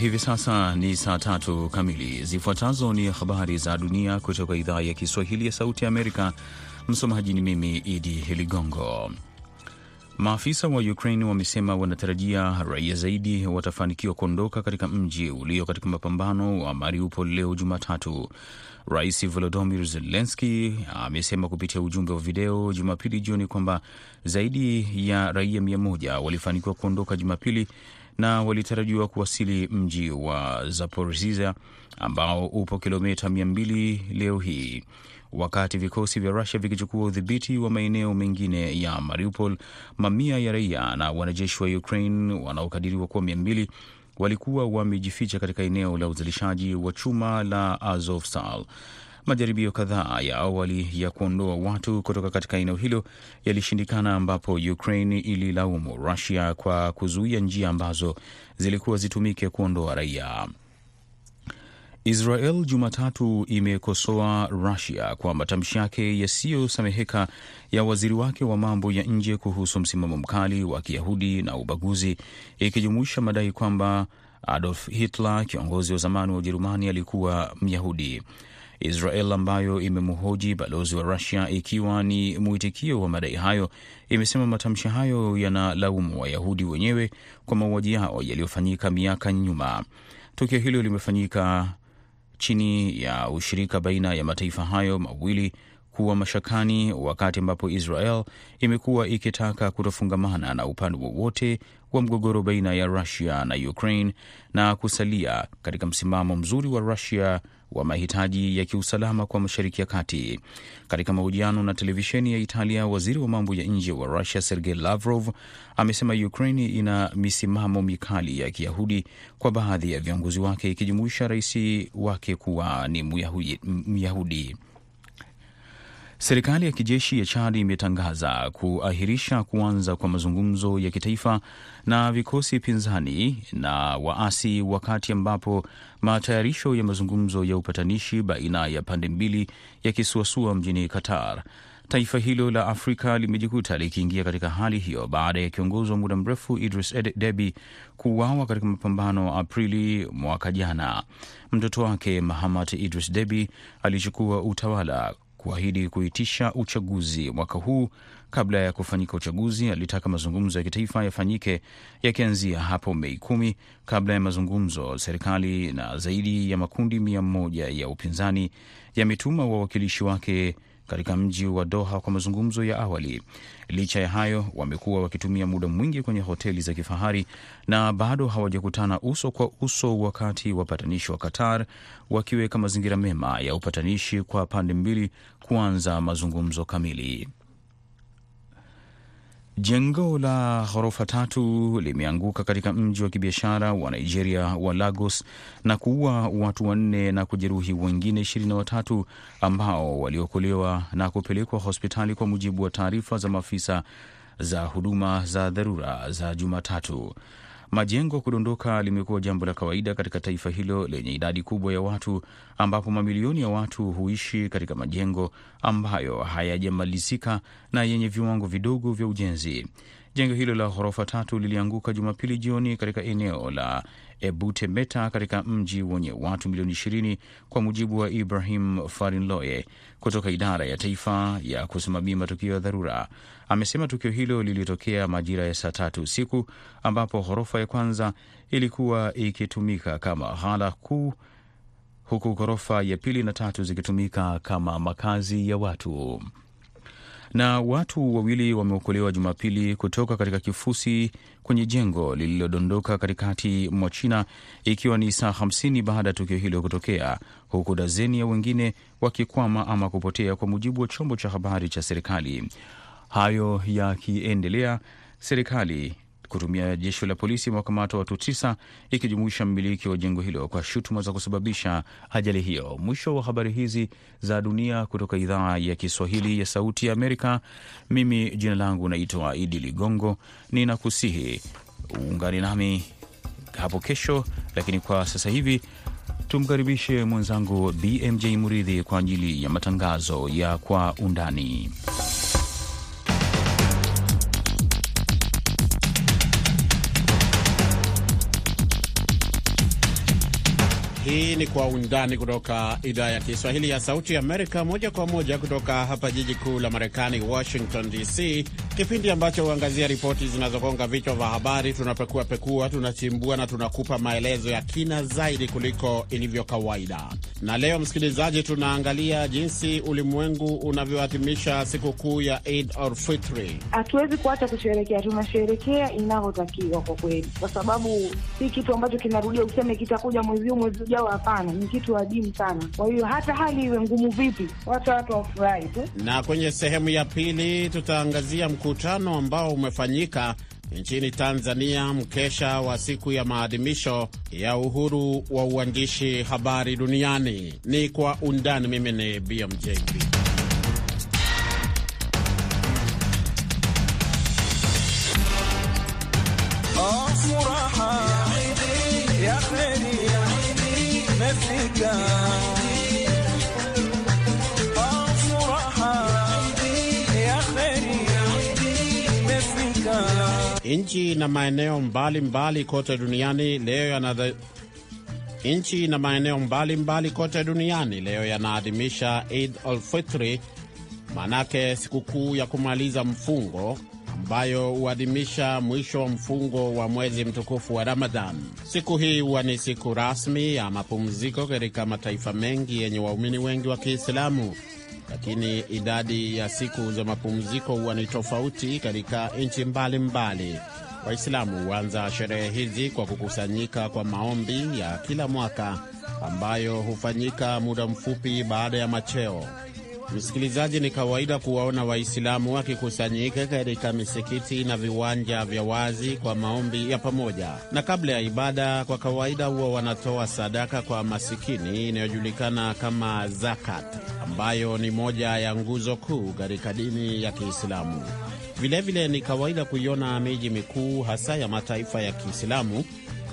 Hivi sasa ni saa tatu kamili. Zifuatazo ni habari za dunia kutoka idhaa ya Kiswahili ya Sauti ya Amerika. Msomaji ni mimi Idi Ligongo. Maafisa wa Ukraine wamesema wanatarajia raia zaidi watafanikiwa kuondoka katika mji ulio katika mapambano wa Mariupol leo Jumatatu. Rais Volodymyr Zelensky amesema kupitia ujumbe wa video Jumapili jioni kwamba zaidi ya raia mia moja walifanikiwa kuondoka Jumapili na walitarajiwa kuwasili mji wa Zaporizhia ambao upo kilomita 200 leo hii, wakati vikosi vya Rusia vikichukua udhibiti wa maeneo mengine ya Mariupol. Mamia ya raia na wanajeshi wa Ukraine wanaokadiriwa kuwa mia mbili walikuwa wamejificha katika eneo la uzalishaji wa chuma la Azovstal. Majaribio kadhaa ya awali ya kuondoa watu kutoka katika eneo hilo yalishindikana, ambapo Ukraine ililaumu Rusia kwa kuzuia njia ambazo zilikuwa zitumike kuondoa raia. Israel Jumatatu imekosoa Rusia kwa matamshi yake yasiyosameheka ya waziri wake wa mambo ya nje kuhusu msimamo mkali wa Kiyahudi na ubaguzi, ikijumuisha madai kwamba Adolf Hitler, kiongozi wa zamani wa Ujerumani, alikuwa Myahudi. Israel ambayo imemhoji balozi wa Rusia ikiwa ni mwitikio wa madai hayo, imesema matamshi hayo yanalaumu Wayahudi wenyewe kwa mauaji yao yaliyofanyika miaka nyuma. Tukio hilo limefanyika chini ya ushirika baina ya mataifa hayo mawili kuwa mashakani, wakati ambapo Israel imekuwa ikitaka kutofungamana na upande wowote wa mgogoro baina ya Rusia na Ukraine na kusalia katika msimamo mzuri wa Rusia wa mahitaji ya kiusalama kwa Mashariki ya Kati. Katika mahojiano na televisheni ya Italia, waziri wa mambo ya nje wa Rusia Sergei Lavrov amesema Ukraini ina misimamo mikali ya Kiyahudi kwa baadhi ya viongozi wake, ikijumuisha rais wake kuwa ni Myahudi. Serikali ya kijeshi ya Chad imetangaza kuahirisha kuanza kwa mazungumzo ya kitaifa na vikosi pinzani na waasi, wakati ambapo matayarisho ya mazungumzo ya upatanishi baina ya pande mbili yakisuasua mjini Qatar. Taifa hilo la Afrika limejikuta likiingia katika hali hiyo baada ya kiongozi wa muda mrefu Idris Deby kuuawa katika mapambano Aprili mwaka jana. Mtoto wake Mahamat Idris Deby alichukua utawala kuahidi kuitisha uchaguzi mwaka huu. Kabla ya kufanyika uchaguzi, alitaka mazungumzo ya kitaifa yafanyike yakianzia hapo Mei kumi. Kabla ya mazungumzo, serikali na zaidi ya makundi mia moja ya upinzani yametuma wawakilishi wake katika mji wa Doha kwa mazungumzo ya awali. Licha ya hayo, wamekuwa wakitumia muda mwingi kwenye hoteli za kifahari na bado hawajakutana uso kwa uso, wakati wapatanishi wa Qatar wakiweka mazingira mema ya upatanishi kwa pande mbili kuanza mazungumzo kamili. Jengo la ghorofa tatu limeanguka katika mji wa kibiashara wa Nigeria wa Lagos na kuua watu wanne na kujeruhi wengine ishirini na watatu ambao waliokolewa na kupelekwa hospitali, kwa mujibu wa taarifa za maafisa za huduma za dharura za Jumatatu. Majengo kudondoka limekuwa jambo la kawaida katika taifa hilo lenye idadi kubwa ya watu, ambapo mamilioni ya watu huishi katika majengo ambayo hayajamalizika na yenye viwango vidogo vya ujenzi. Jengo hilo la ghorofa tatu lilianguka Jumapili jioni katika eneo la Ebute Meta katika mji wenye watu milioni ishirini, kwa mujibu wa Ibrahim Farinloye kutoka idara ya taifa ya kusimamia matukio ya dharura. Amesema tukio hilo lilitokea majira ya saa tatu usiku ambapo ghorofa ya kwanza ilikuwa ikitumika kama ghala kuu huku ghorofa ya pili na tatu zikitumika kama makazi ya watu na watu wawili wameokolewa Jumapili kutoka katika kifusi kwenye jengo lililodondoka katikati mwa China, ikiwa ni saa 50 baada ya tukio hilo kutokea, huku dazeni ya wengine wakikwama ama kupotea, kwa mujibu wa chombo cha habari cha serikali. Hayo yakiendelea, serikali kutumia jeshi la polisi wakamata watu tisa ikijumuisha mmiliki wa jengo hilo kwa shutuma za kusababisha ajali hiyo. Mwisho wa habari hizi za dunia kutoka idhaa ya Kiswahili ya Sauti ya Amerika. Mimi jina langu naitwa Idi Ligongo, ninakusihi uungane nami hapo kesho, lakini kwa sasa hivi tumkaribishe mwenzangu BMJ Muridhi kwa ajili ya matangazo ya Kwa Undani. Hii ni Kwa Undani kutoka idhaa ya Kiswahili ya Sauti Amerika, moja kwa moja kutoka hapa jiji kuu la Marekani, Washington DC, kipindi ambacho huangazia ripoti zinazogonga vichwa vya habari. Tunapekua pekua, tunachimbua na tunakupa maelezo ya kina zaidi kuliko ilivyo kawaida. Na leo, msikilizaji, tunaangalia jinsi ulimwengu unavyoadhimisha sikukuu ya Eid al-Fitri. Hatuwezi kuacha kusherekea, tunasherekea inavyotakiwa kwa kweli, kwa sababu si kitu ambacho kinarudia useme kitakuja mwezi huu mwezi ujao. Hapana, ni kitu adimu sana. Kwa hiyo hata hali iwe ngumu vipi, wacha watu wafurahi tu. Na kwenye sehemu ya pili tutaangazia mkutano ambao umefanyika nchini Tanzania, mkesha wa siku ya maadhimisho ya uhuru wa uandishi habari duniani. Ni kwa undani. Mimi ni BMJ. Nchi na maeneo mbalimbali mbali kote duniani leo yana nchi na maeneo mbalimbali mbali kote duniani leo yanaadhimisha Eid al-Fitri, manake sikukuu ya kumaliza mfungo ambayo huadhimisha mwisho wa mfungo wa mwezi mtukufu wa Ramadhan. Siku hii huwa ni siku rasmi ya mapumziko katika mataifa mengi yenye waumini wengi wa Kiislamu, lakini idadi ya siku za mapumziko huwa ni tofauti katika nchi mbalimbali. Waislamu huanza sherehe hizi kwa kukusanyika kwa maombi ya kila mwaka ambayo hufanyika muda mfupi baada ya macheo. Msikilizaji, ni kawaida kuwaona Waislamu wakikusanyika katika misikiti na viwanja vya wazi kwa maombi ya pamoja, na kabla ya ibada, kwa kawaida huwa wanatoa sadaka kwa masikini inayojulikana kama zakat, ambayo ni moja ya nguzo kuu katika dini ya Kiislamu. Vilevile ni kawaida kuiona miji mikuu hasa ya mataifa ya Kiislamu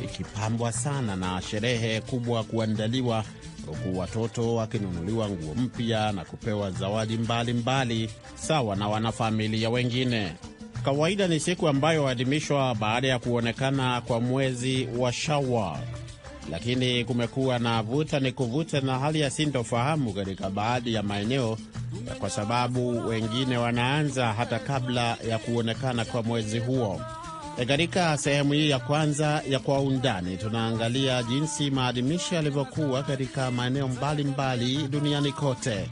ikipambwa sana na sherehe kubwa kuandaliwa huku watoto wakinunuliwa nguo mpya na kupewa zawadi mbalimbali mbali, sawa na wanafamilia wengine. Kawaida ni siku ambayo huadhimishwa baada ya kuonekana kwa mwezi wa Shawwal, lakini kumekuwa na vuta ni kuvuta na hali ya sintofahamu katika baadhi ya maeneo, kwa sababu wengine wanaanza hata kabla ya kuonekana kwa mwezi huo. Katika sehemu hii ya kwanza ya Kwa Undani tunaangalia jinsi maadhimisho yalivyokuwa katika maeneo mbalimbali duniani kote.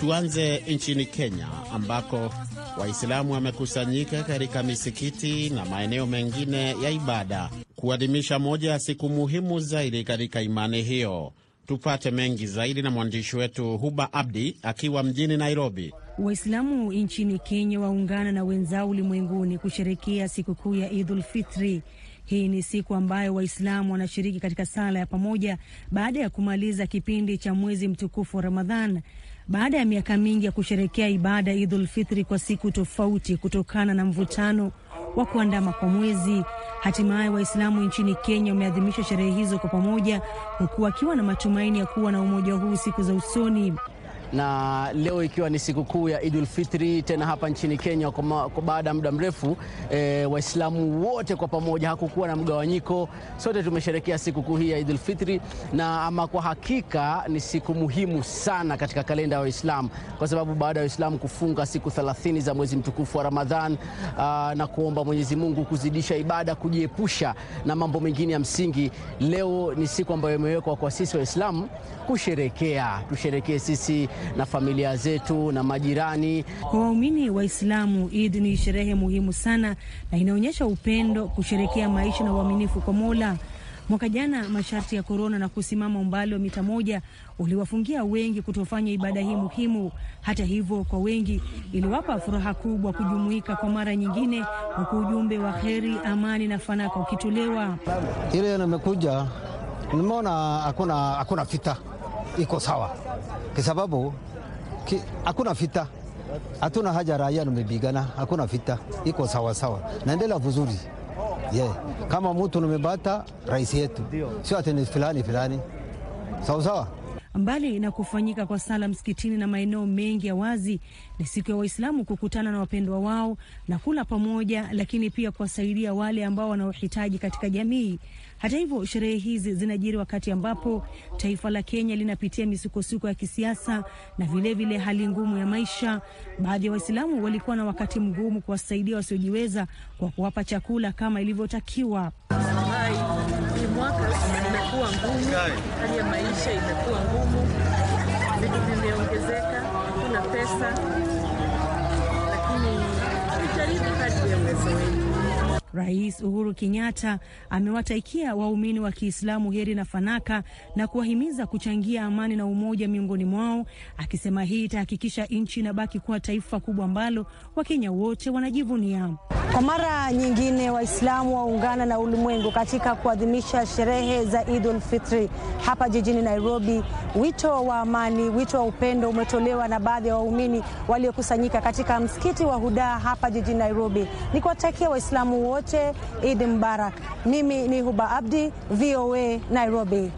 Tuanze nchini Kenya ambako Waislamu wamekusanyika katika misikiti na maeneo mengine ya ibada kuadhimisha moja ya siku muhimu zaidi katika imani hiyo. Tupate mengi zaidi na mwandishi wetu Huba Abdi akiwa mjini Nairobi. Waislamu nchini Kenya waungana na wenzao ulimwenguni kusherekea sikukuu ya Idul Fitri. Hii ni siku ambayo Waislamu wanashiriki katika sala ya pamoja baada ya kumaliza kipindi cha mwezi mtukufu wa Ramadhan. Baada ya miaka mingi ya kusherekea ibada Idul Fitri kwa siku tofauti kutokana na mvutano wa kuandama kwa mwezi, hatimaye Waislamu nchini Kenya wameadhimisha sherehe hizo kwa pamoja, huku wakiwa na matumaini ya kuwa na umoja huu siku za usoni na leo ikiwa ni sikukuu ya Idul Fitri tena hapa nchini Kenya kwa baada ya muda mrefu e, Waislamu wote kwa pamoja, hakukuwa na mgawanyiko, sote tumesherekea sikukuu hii ya Idul Fitri, na ama kwa hakika ni siku muhimu sana katika kalenda ya wa Waislamu kwa sababu baada ya Waislamu kufunga siku 30 za mwezi mtukufu wa Ramadhan aa, na kuomba Mwenyezi Mungu kuzidisha ibada, kujiepusha na mambo mengine ya msingi, leo ni siku ambayo imewekwa kwa sisi Waislamu kusherekea, tusherekee sisi na familia zetu na majirani. Kwa waumini Waislamu, Idi ni sherehe muhimu sana na inaonyesha upendo, kusherekea maisha na uaminifu kwa Mola. Mwaka jana masharti ya korona na kusimama umbali wa mita moja uliwafungia wengi kutofanya ibada hii muhimu. Hata hivyo, kwa wengi iliwapa furaha kubwa kujumuika kwa mara nyingine, huku ujumbe wa heri, amani na fanaka ukitolewa. Ile nimekuja nimeona hakuna hakuna vita, iko sawa kwa sababu hakuna vita, hatuna haja raia nimepigana, hakuna vita, iko sawa sawa, naendelea vizuri yeah. Kama mtu nimebata rais yetu, sio ati ni fulani fulani, sawa sawa. Mbali na kufanyika kwa sala msikitini na maeneo mengi ya wazi, ni siku ya Waislamu kukutana na wapendwa wao na kula pamoja, lakini pia kuwasaidia wale ambao wanaohitaji katika jamii. Hata hivyo, sherehe hizi zinajiri wakati ambapo taifa la Kenya linapitia misukosuko ya kisiasa na vilevile vile hali ngumu ya maisha. Baadhi ya Waislamu walikuwa na wakati mgumu kuwasaidia wasiojiweza kwa kuwapa chakula kama ilivyotakiwa. Mwaka imekuwa ngumu, hali ya maisha imekuwa ngumu, vitu vimeongezeka, hakuna pesa, lakini tujaribu kadri ya uwezo wetu. Rais Uhuru Kenyatta amewataikia waumini wa Kiislamu heri na fanaka na kuwahimiza kuchangia amani na umoja miongoni mwao, akisema hii itahakikisha nchi inabaki kuwa taifa kubwa ambalo Wakenya wote wanajivunia. Kwa mara nyingine Waislamu waungana na ulimwengu katika kuadhimisha sherehe za Idul Fitri hapa jijini Nairobi. Wito wa amani, wito wa upendo umetolewa na baadhi ya waumini waliokusanyika katika msikiti wa Hudaa hapa jijini Nairobi. Ni kuwatakia Waislamu wote Eid Mbarak. Mimi ni Huba Abdi, VOA Nairobi.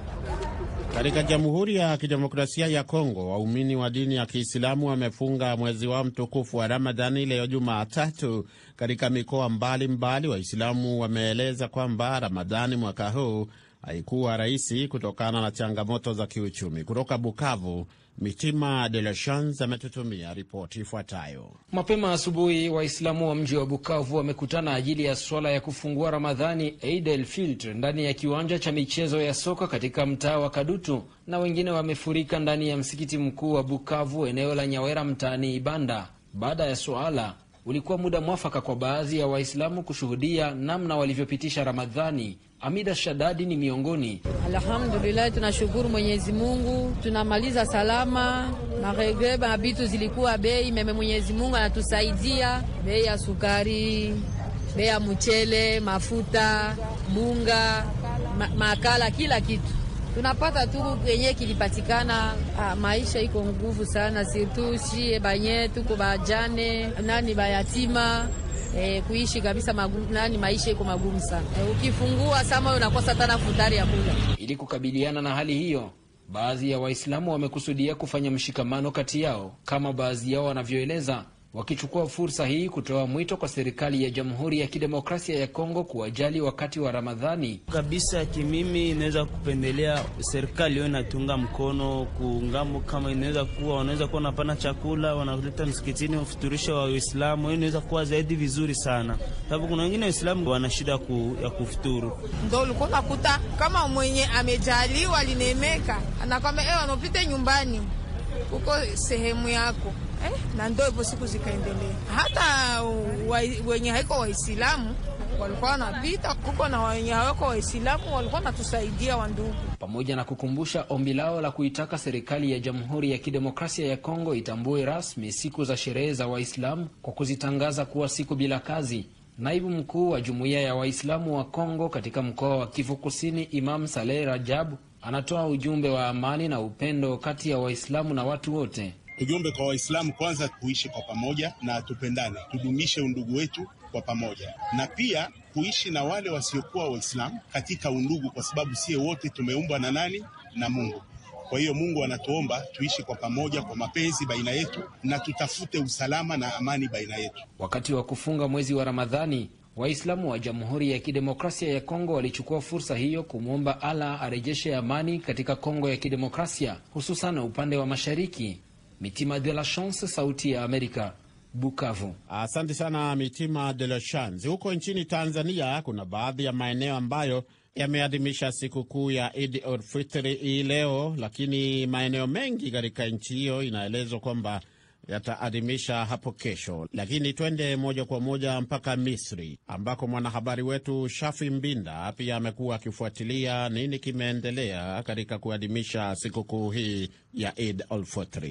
Katika Jamhuri ya Kidemokrasia ya Kongo, waumini wa dini ya Kiislamu wamefunga mwezi wao mtukufu wa Ramadhani leo Jumatatu. Katika mikoa mbalimbali, Waislamu wameeleza kwamba Ramadhani mwaka huu haikuwa rahisi kutokana na changamoto za kiuchumi. Kutoka Bukavu, Mitima de la Chance ametutumia ripoti ifuatayo. Mapema asubuhi, Waislamu wa mji wa Bukavu wamekutana ajili ya swala ya kufungua Ramadhani Eid el Fitr ndani ya kiwanja cha michezo ya soka katika mtaa wa Kadutu, na wengine wamefurika ndani ya msikiti mkuu wa Bukavu, eneo la Nyawera, mtaani Ibanda. Baada ya swala, ulikuwa muda mwafaka kwa baadhi ya Waislamu kushuhudia namna walivyopitisha Ramadhani. Amida Shadadi ni miongoni. Alhamdulillahi, tunashukuru Mwenyezi Mungu, tunamaliza salama. Maregre mabitu zilikuwa bei meme, Mwenyezi Mungu anatusaidia. Bei ya sukari, bei ya mchele, mafuta, bunga, ma makala, kila kitu tunapata tu kenye kilipatikana. Ah, maisha iko nguvu sana, sirtu shie banye tuko bajane nani bayatima E, kuishi kabisa magumu, nani maisha iko magumu sana e, ukifungua sama unakosa tana futari ya kula. Ili kukabiliana na hali hiyo, baadhi ya Waislamu wamekusudia kufanya mshikamano kati yao, kama baadhi yao wanavyoeleza, wakichukua fursa hii kutoa mwito kwa serikali ya Jamhuri ya Kidemokrasia ya Kongo kuwajali wakati wa Ramadhani. Kabisa kimimi inaweza kupendelea serikali yo inatunga mkono kungambo, kama inaweza kuwa wanaweza kuwa wanapana chakula wanaleta msikitini wafuturisha wa Uislamu, hiyo inaweza kuwa zaidi vizuri sana, sababu kuna wengine Waislamu wana shida ku, ya kufuturu. Ndo ulikuwa nakuta kama mwenye amejaliwa linemeka anakwambia eh, wanapite nyumbani huko sehemu yako eh, na ndo hivyo siku zikaendelea. Hata wa, wenye haiko Waislamu walikuwa wanapita kuko na wenye hawako Waislamu walikuwa wanatusaidia wandugu, pamoja na kukumbusha ombi lao la kuitaka serikali ya Jamhuri ya Kidemokrasia ya Kongo itambue rasmi siku za sherehe za Waislamu kwa kuzitangaza kuwa siku bila kazi. Naibu mkuu wa jumuiya ya Waislamu wa Kongo katika mkoa wa Kivu Kusini, Imam Saleh Rajabu, anatoa ujumbe wa amani na upendo kati ya Waislamu na watu wote. Ujumbe kwa Waislamu kwanza, kuishi kwa pamoja na tupendane, tudumishe undugu wetu kwa pamoja, na pia kuishi na wale wasiokuwa Waislamu katika undugu, kwa sababu sie wote tumeumbwa na nani? Na Mungu. Kwa hiyo Mungu anatuomba tuishi kwa pamoja kwa mapenzi baina yetu na tutafute usalama na amani baina yetu. Wakati wa kufunga mwezi wa Ramadhani, Waislamu wa Jamhuri ya Kidemokrasia ya Kongo walichukua fursa hiyo kumwomba Allah arejeshe amani katika Kongo ya Kidemokrasia, hususan upande wa mashariki. Mitima de la Chance, Sauti ya Amerika, Bukavu. Asante sana Mitima de la Chance. Huko nchini Tanzania kuna baadhi ya maeneo ambayo yameadhimisha sikukuu ya Eid al-Fitr hii leo, lakini maeneo mengi katika nchi hiyo inaelezwa kwamba yataadhimisha hapo kesho. Lakini twende moja kwa moja mpaka Misri ambako mwanahabari wetu Shafi Mbinda pia amekuwa akifuatilia nini kimeendelea katika kuadhimisha sikukuu hii ya Id al-Fitr.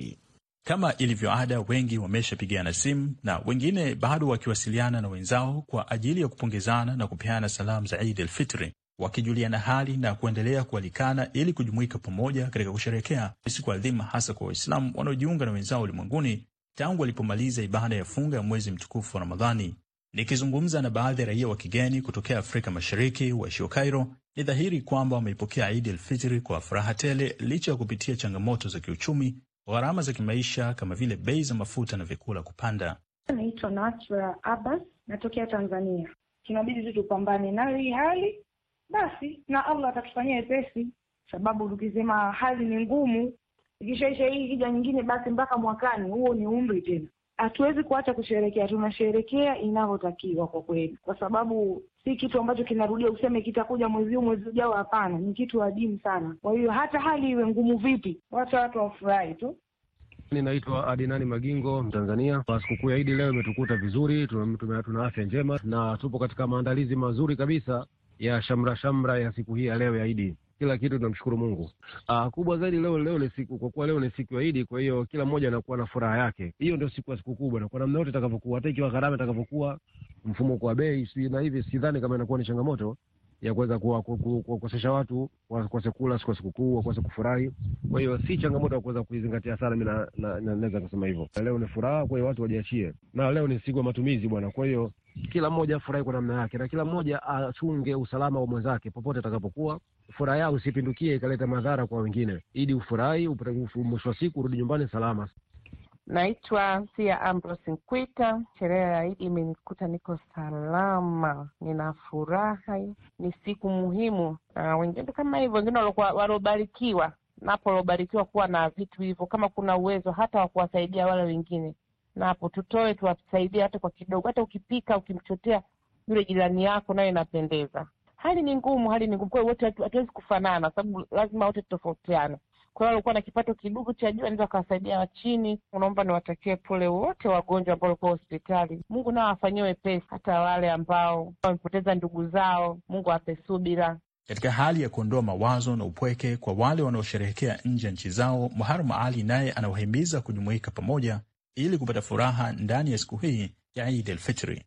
Kama ilivyo ada, wengi wameshapigana simu na wengine bado wakiwasiliana na wenzao kwa ajili ya kupongezana na kupeana salamu za Idi el Fitri, wakijuliana hali na kuendelea kualikana ili kujumuika pamoja katika kusherehekea siku adhima, hasa kwa Waislamu wanaojiunga na wenzao ulimwenguni tangu walipomaliza ibada ya funga ya mwezi mtukufu wa Ramadhani. Nikizungumza na baadhi ya raia wa kigeni kutokea Afrika Mashariki waishio Cairo, ni dhahiri kwamba wameipokea Idi Elfitri kwa furaha tele licha ya kupitia changamoto za kiuchumi, gharama za kimaisha kama vile bei za mafuta na vyakula kupanda. Naitwa Nasra Abbas, natokea Tanzania. Tunabidi tu tupambane nayo hii hali basi, na Allah atatufanyia wepesi, sababu tukisema hali ni ngumu, ikishaisha hii hija nyingine, basi mpaka mwakani, huo ni umri tena. Hatuwezi kuacha kusherekea, tunasherekea inavyotakiwa kwa kweli, kwa sababu si kitu ambacho kinarudia useme kitakuja mwezi huu mwezi ujao. Hapana, ni kitu adimu sana. Kwa hiyo hata hali iwe ngumu vipi, wacha watu wafurahi tu. Ninaitwa Adinani Magingo, Mtanzania. Sikukuu ya Idi leo imetukuta vizuri, tuna afya njema na tupo katika maandalizi mazuri kabisa ya shamra shamra ya siku hii ya leo ya Idi. Kila kitu tunamshukuru Mungu. Aa, kubwa zaidi leo leo ni siku, kwa kuwa leo ni siku ya Idi, kwa hiyo kila mmoja anakuwa na furaha yake. Hiyo ndio siku ya siku kubwa na kwa namna yote itakavyokuwa, hata ikiwa gharama itakavyokuwa, mfumo kwa bei si na hivi, sidhani kama inakuwa ni changamoto ya kuweza kuwakosesha watu wakose kula siku sikukuu, wakose kufurahi. Kwa hiyo si changamoto ya kuweza kuizingatia sana, mi naweza kusema hivyo. Leo ni furaha, kwa hiyo watu wajiachie, na leo ni siku ya matumizi bwana. Kwa hiyo kila mmoja afurahi kwa namna yake, na kila mmoja achunge usalama wa mwenzake popote atakapokuwa. Furaha yao usipindukie ikaleta madhara kwa wengine, ili ufurahi, mwisho wa siku urudi nyumbani salama. Naitwa Sia Ambrose Nkwita. Sherehe ya Idi imenikuta niko salama, nina furaha. Ni siku muhimu. Uh, wengine kama hivyo, wengine waliobarikiwa napo, waliobarikiwa kuwa na vitu hivyo, kama kuna uwezo hata wa kuwasaidia wale wengine, napo tutoe, tuwasaidie hata kwa kidogo. Hata ukipika ukimchotea yule jirani yako, nayo inapendeza. Hali ni ngumu, hali ni ngumu, kwa hiyo wote hatuwezi kufanana, sababu lazima wote tutofautiane kwa hiyo walikuwa na kipato kidogo cha juu, anaweza wakawasaidia wa chini. Unaomba niwatakie pole wote wagonjwa ambao walikuwa hospitali. Mungu nao awafanyie wepesi, hata wale ambao wamepoteza ndugu zao, Mungu awape subira. Katika hali ya kuondoa mawazo na upweke kwa wale wanaosherehekea nje ya nchi zao, Muharram Ali naye anawahimiza kujumuika pamoja ili kupata furaha ndani ya siku hii ya Eid al-Fitri.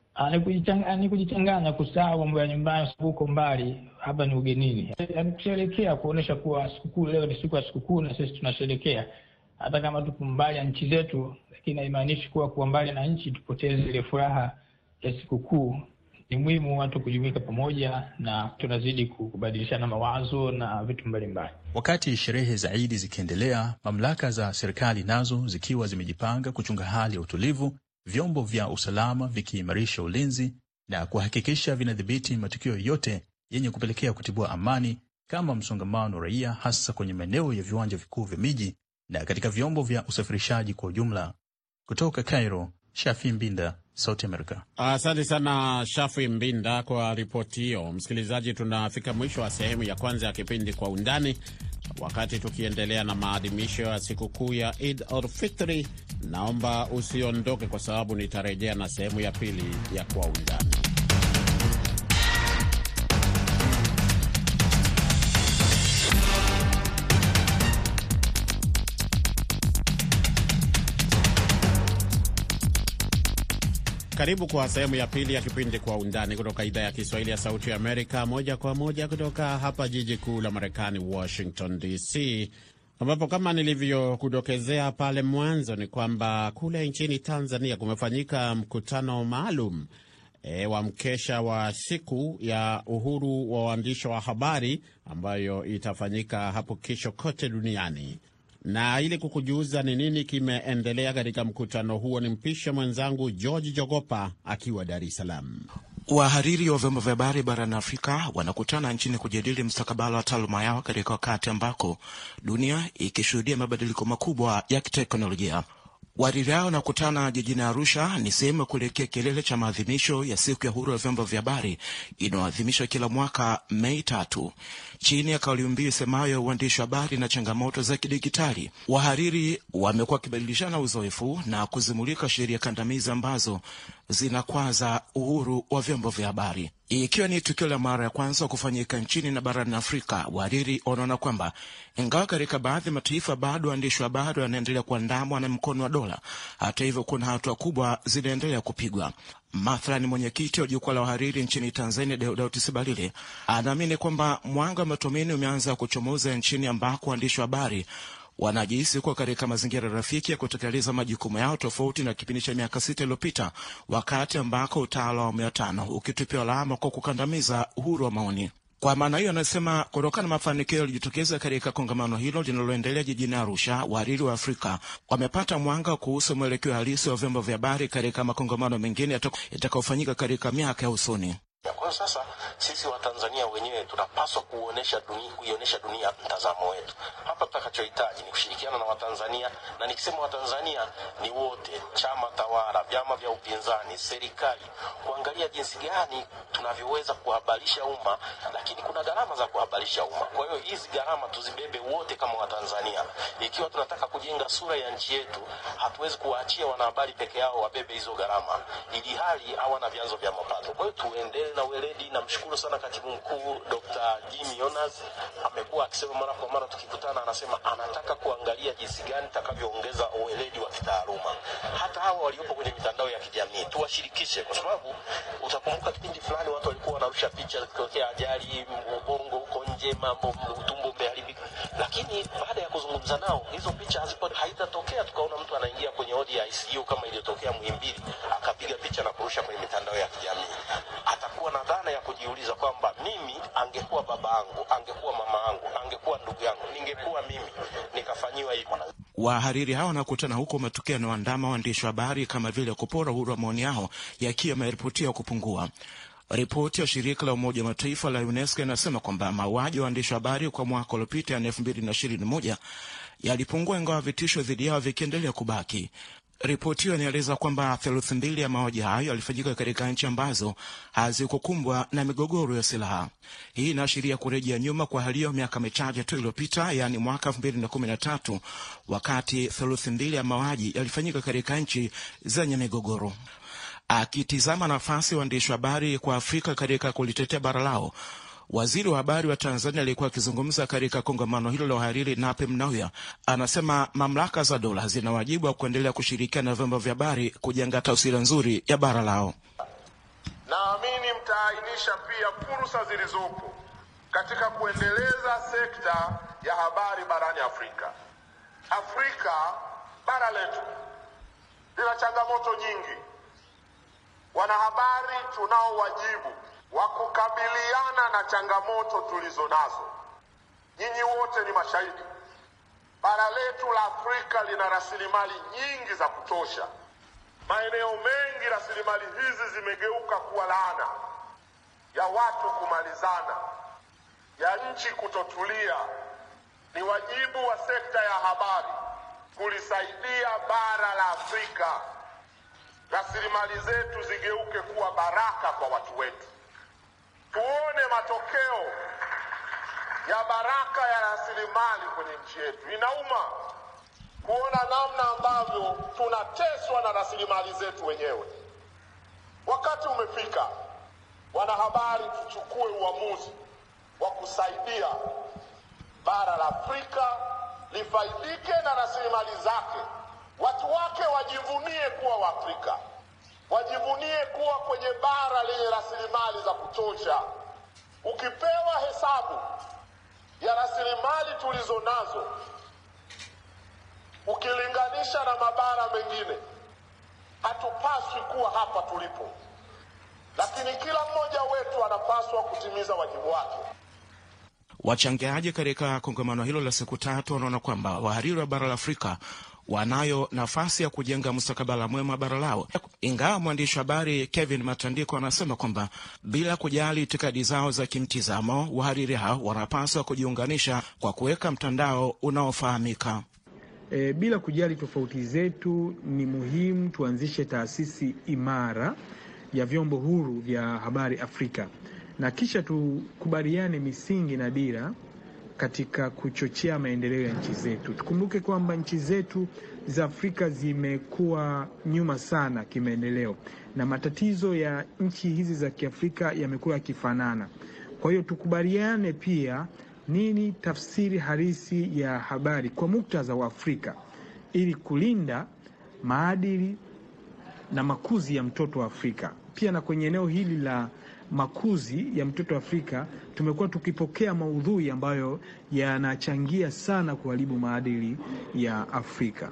Ni kujichanganya, kusahau mambo ya nyumbani, sababu uko mbali, hapa ni ugenini. Kusherekea kuonyesha kuwa sikukuu leo ni siku ya sikukuu na sisi tunasherekea, hata kama tupo mbali ya nchi zetu, lakini haimaanishi kuwa kuwa mbali na nchi tupoteze ile furaha ya sikukuu. Ni muhimu watu kujumuika pamoja na tunazidi kubadilishana mawazo na vitu mbalimbali. Wakati sherehe za Idi zikiendelea, mamlaka za serikali nazo zikiwa zimejipanga kuchunga hali ya utulivu vyombo vya usalama vikiimarisha ulinzi na kuhakikisha vinadhibiti matukio yote yenye kupelekea kutibua amani kama msongamano wa raia, hasa kwenye maeneo ya viwanja vikuu vya miji na katika vyombo vya usafirishaji kwa ujumla. Kutoka Cairo, Shafi Mbinda, Sauti Amerika. Asante sana Shafi Mbinda kwa ripoti hiyo. Msikilizaji, tunafika mwisho wa sehemu ya kwanza ya kipindi Kwa Undani, wakati tukiendelea na maadhimisho ya sikukuu ya Id al-Fitri. Naomba usiondoke, kwa sababu nitarejea na sehemu ya pili ya Kwa Undani. Karibu kwa sehemu ya pili ya kipindi Kwa Undani kutoka idhaa ya Kiswahili ya Sauti ya Amerika, moja kwa moja kutoka hapa jiji kuu la Marekani, Washington DC, ambapo kama nilivyokudokezea pale mwanzo ni kwamba kule nchini Tanzania kumefanyika mkutano maalum e, wa mkesha wa siku ya uhuru wa waandishi wa habari ambayo itafanyika hapo kesho kote duniani na ili kukujuza ni nini kimeendelea katika mkutano huo, ni mpishe mwenzangu George Jogopa akiwa Dar es Salaam. Wahariri wa vyombo vya habari barani Afrika wanakutana nchini kujadili mstakabala wa taaluma yao katika wakati ambako dunia ikishuhudia mabadiliko makubwa ya kiteknolojia. Wahariri hao wanakutana jijini Arusha, ni sehemu ya kuelekea kilele cha maadhimisho ya siku ya uhuru wa vyombo vya habari inayoadhimishwa kila mwaka Mei tatu, chini ya kauli mbiu isemayo uandishi wa habari na changamoto za kidigitali. Wahariri wamekuwa wakibadilishana uzoefu na kuzimulika sheria kandamizi ambazo zinakwaza uhuru wa vyombo vya habari. Ikiwa ni tukio la mara ya kwanza kufanyika nchini na barani Afrika, wahariri wanaona kwamba ingawa katika baadhi ya mataifa bado waandishi wa habari wanaendelea kuandamwa na mkono wa dola, hata hivyo kuna hatua kubwa zinaendelea kupigwa. Mathalani, mwenyekiti wa jukwaa la wahariri nchini Tanzania, Deodatus Balile, anaamini kwamba mwanga wa matumaini umeanza kuchomoza nchini ambako waandishi wa habari wanajihisi kuwa katika mazingira rafiki ya kutekeleza majukumu yao tofauti na kipindi cha miaka sita iliyopita, wakati ambako utawala wa awamu ya tano ukitupiwa lawama kwa kukandamiza uhuru wa maoni. Kwa maana hiyo, anasema kutokana na mafanikio yaliyojitokeza katika kongamano hilo linaloendelea jijini Arusha, wahariri wa Afrika wamepata mwanga kuhusu mwelekeo halisi wa vyombo vya habari katika makongamano mengine yatakayofanyika katika miaka ya usoni. Kwa sasa sisi Watanzania wenyewe tunapaswa kuonesha dunia, kuionyesha dunia mtazamo wetu. Hapa tutakachohitaji ni kushirikiana na Watanzania, na nikisema Watanzania ni wote, chama tawala, vyama vya upinzani, serikali, kuangalia jinsi gani tunavyoweza kuhabarisha umma, lakini kuna gharama za kuhabarisha umma. Kwa hiyo hizi gharama tuzibebe wote kama Watanzania. Ikiwa tunataka kujenga sura ya nchi yetu, hatuwezi kuwaachia wanahabari peke yao wabebe hizo gharama, ili hali hawana vyanzo vya mapato. Kwa hiyo tuendelee na weledi. Namshukuru sana katibu mkuu Dr. Jimmy Jonas, amekuwa akisema mara kwa mara tukikutana, anasema anataka kuangalia jinsi gani takavyoongeza uweledi wa kitaaluma. Hata hawa waliopo kwenye mitandao ya kijamii tuwashirikishe, kwa sababu utakumbuka kipindi fulani watu walikuwa wanarusha picha zikitokea ajali, ubongo huko nje, mambo utumbo umeharibika, lakini baada ya kuzungumza nao hizo picha hazipo, haitatokea tukaona mtu anaingia kwenye odi ya ICU kama iliyotokea Muhimbili akapiga picha na kurusha kwenye mitandao ya kijamii atakuwa na dhana ya kujiuliza kwamba mimi, angekuwa baba yangu, angekuwa mama yangu, angekuwa ndugu yangu, ningekuwa mimi nikafanyiwa hivyo. Wahariri hao wanakutana huko matukio yanayoandama waandishi wa habari kama vile kupora uhuru wa maoni yao yakiwa yameripotiwa kupungua. Ripoti ya shirika la Umoja wa Mataifa la UNESCO inasema kwamba mauaji wa waandishi wa habari kwa mwaka uliopita, yani elfu mbili na ishirini na moja yalipungua, ingawa vitisho dhidi yao vikiendelea kubaki. Ripoti hiyo inaeleza kwamba theluthi mbili ya mauaji hayo yalifanyika katika nchi ambazo hazikukumbwa na migogoro ya silaha. Hii inaashiria kurejea nyuma kwa hali hiyo miaka michache tu iliyopita, yaani mwaka elfu mbili na kumi na tatu wakati theluthi mbili ya mauaji yalifanyika katika nchi zenye migogoro. Akitizama nafasi waandishi wa habari kwa Afrika katika kulitetea bara lao, Waziri wa habari wa Tanzania aliyekuwa akizungumza katika kongamano hilo la wahariri Nape Nnauye anasema mamlaka za dola zina wajibu wa kuendelea kushirikiana na vyombo vya habari kujenga taswira nzuri ya bara lao. Naamini mtaainisha pia fursa zilizopo katika kuendeleza sekta ya habari barani Afrika. Afrika, bara letu lina changamoto nyingi. Wanahabari tunao wajibu wa kukabiliana na changamoto tulizo nazo. Nyinyi wote ni mashahidi. Bara letu la Afrika lina rasilimali nyingi za kutosha. Maeneo mengi rasilimali hizi zimegeuka kuwa laana ya watu kumalizana, ya nchi kutotulia. Ni wajibu wa sekta ya habari kulisaidia bara la Afrika rasilimali zetu zigeuke kuwa baraka kwa watu wetu. Tuone matokeo ya baraka ya rasilimali kwenye nchi yetu. Inauma kuona namna ambavyo tunateswa na rasilimali zetu wenyewe. Wakati umefika, wanahabari, tuchukue uamuzi wa kusaidia bara la Afrika lifaidike na rasilimali zake, watu wake wajivunie kuwa Waafrika wajivunie kuwa kwenye bara lenye rasilimali za kutosha. Ukipewa hesabu ya rasilimali tulizo nazo ukilinganisha na mabara mengine, hatupaswi kuwa hapa tulipo, lakini kila mmoja wetu anapaswa kutimiza wajibu wake. Wachangiaji katika kongamano hilo la siku tatu wanaona kwamba wahariri wa bara la Afrika wanayo nafasi ya kujenga mustakabala mwema bara lao, ingawa mwandishi wa habari Kevin Matandiko anasema kwamba bila kujali itikadi zao za kimtizamo, wahariri hao wanapaswa kujiunganisha kwa kuweka mtandao unaofahamika. E, bila kujali tofauti zetu, ni muhimu tuanzishe taasisi imara ya vyombo huru vya habari Afrika na kisha tukubaliane misingi na dira katika kuchochea maendeleo ya nchi zetu. Tukumbuke kwamba nchi zetu za Afrika zimekuwa nyuma sana kimaendeleo, na matatizo ya nchi hizi za Kiafrika yamekuwa yakifanana. Kwa hiyo tukubaliane pia nini tafsiri halisi ya habari kwa muktadha wa Afrika ili kulinda maadili na makuzi ya mtoto wa Afrika. Pia na kwenye eneo hili la makuzi ya mtoto Afrika, tumekuwa tukipokea maudhui ambayo yanachangia sana kuharibu maadili ya Afrika.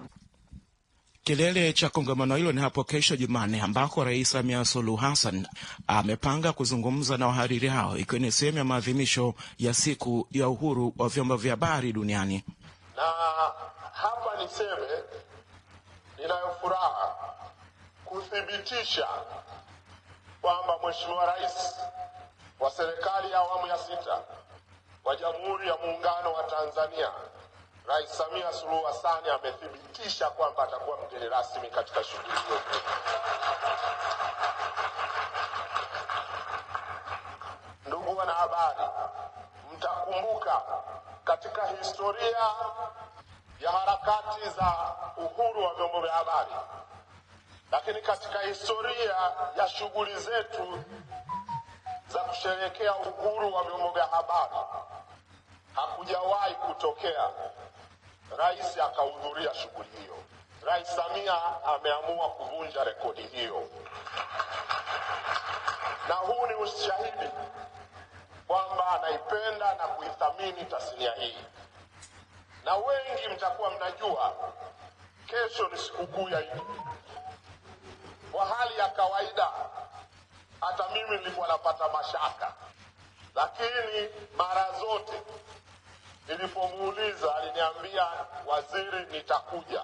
Kilele cha kongamano hilo ni hapo kesho Jumanne, ambako Rais Samia Suluhu Hassan amepanga kuzungumza na wahariri hao, ikiwa ni sehemu ya maadhimisho ya siku ya uhuru wa vyombo vya habari duniani. Na hapa niseme, ninayo furaha kuthibitisha kwamba Mheshimiwa Rais wa serikali ya awamu ya sita wa Jamhuri ya Muungano wa Tanzania Rais Samia Suluhu Hassan amethibitisha kwamba atakuwa mgeni rasmi katika shughuli hiyo. Ndugu wanahabari, mtakumbuka katika historia ya harakati za uhuru wa vyombo vya habari, lakini katika historia ya shughuli zetu za kusherehekea uhuru wa vyombo vya habari hakujawahi kutokea rais akahudhuria shughuli hiyo. Rais Samia ameamua kuvunja rekodi hiyo, na huu ni ushahidi kwamba anaipenda na kuithamini tasnia hii. Na wengi mtakuwa mnajua kesho ni sikukuu ya. Kwa hali ya kawaida, hata mimi nilikuwa napata mashaka, lakini mara zote nilipomuuliza aliniambia, waziri, nitakuja.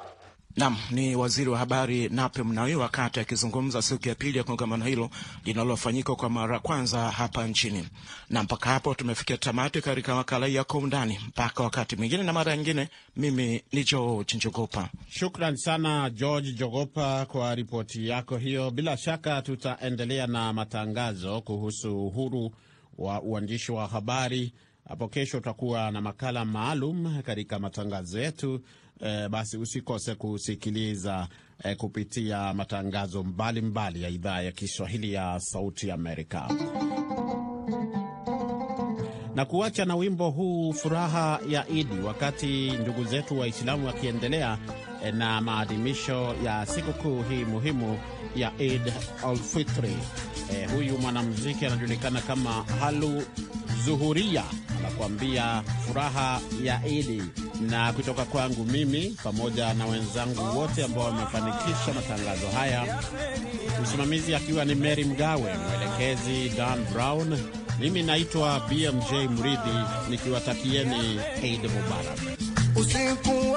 Nam ni waziri wa habari Nape Mnawi wakati akizungumza siku ya pili ya kongamano hilo linalofanyika kwa mara kwanza hapa nchini. Na mpaka hapo tumefikia tamati katika makala ya Kwa Undani. Mpaka wakati mwingine na mara nyingine, mimi ni George Njogopa. Shukran sana George Jogopa kwa ripoti yako hiyo. Bila shaka tutaendelea na matangazo kuhusu uhuru wa uandishi wa habari. Hapo kesho utakuwa na makala maalum katika matangazo yetu. E, basi usikose kusikiliza eh, kupitia matangazo mbalimbali mbali ya idhaa ya Kiswahili ya Sauti Amerika. Na kuacha na wimbo huu furaha ya Idi, wakati ndugu zetu Waislamu wakiendelea e, na maadhimisho ya sikukuu hii muhimu ya Eid al-Fitri. E, huyu mwanamuziki anajulikana kama Halu Zuhuria anakuambia furaha ya Idi. Na kutoka kwangu mimi pamoja na wenzangu wote ambao wamefanikisha matangazo haya, msimamizi akiwa ni Mary Mgawe, mwelekezi Dan Brown, mimi naitwa BMJ Mridhi nikiwatakieni Eid Mubarak. Usiku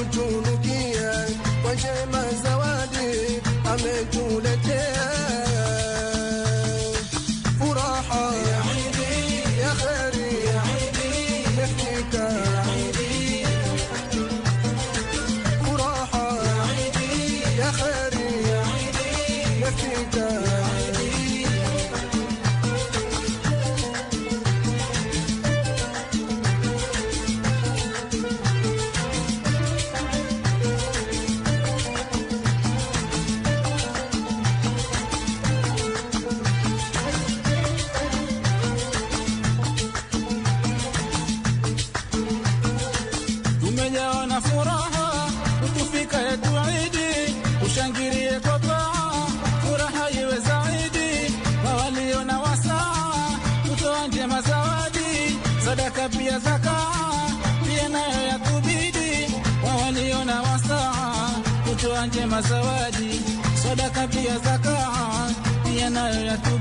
mucho no njema zawadi, sadaka pia zaka, pia nayo yatubidi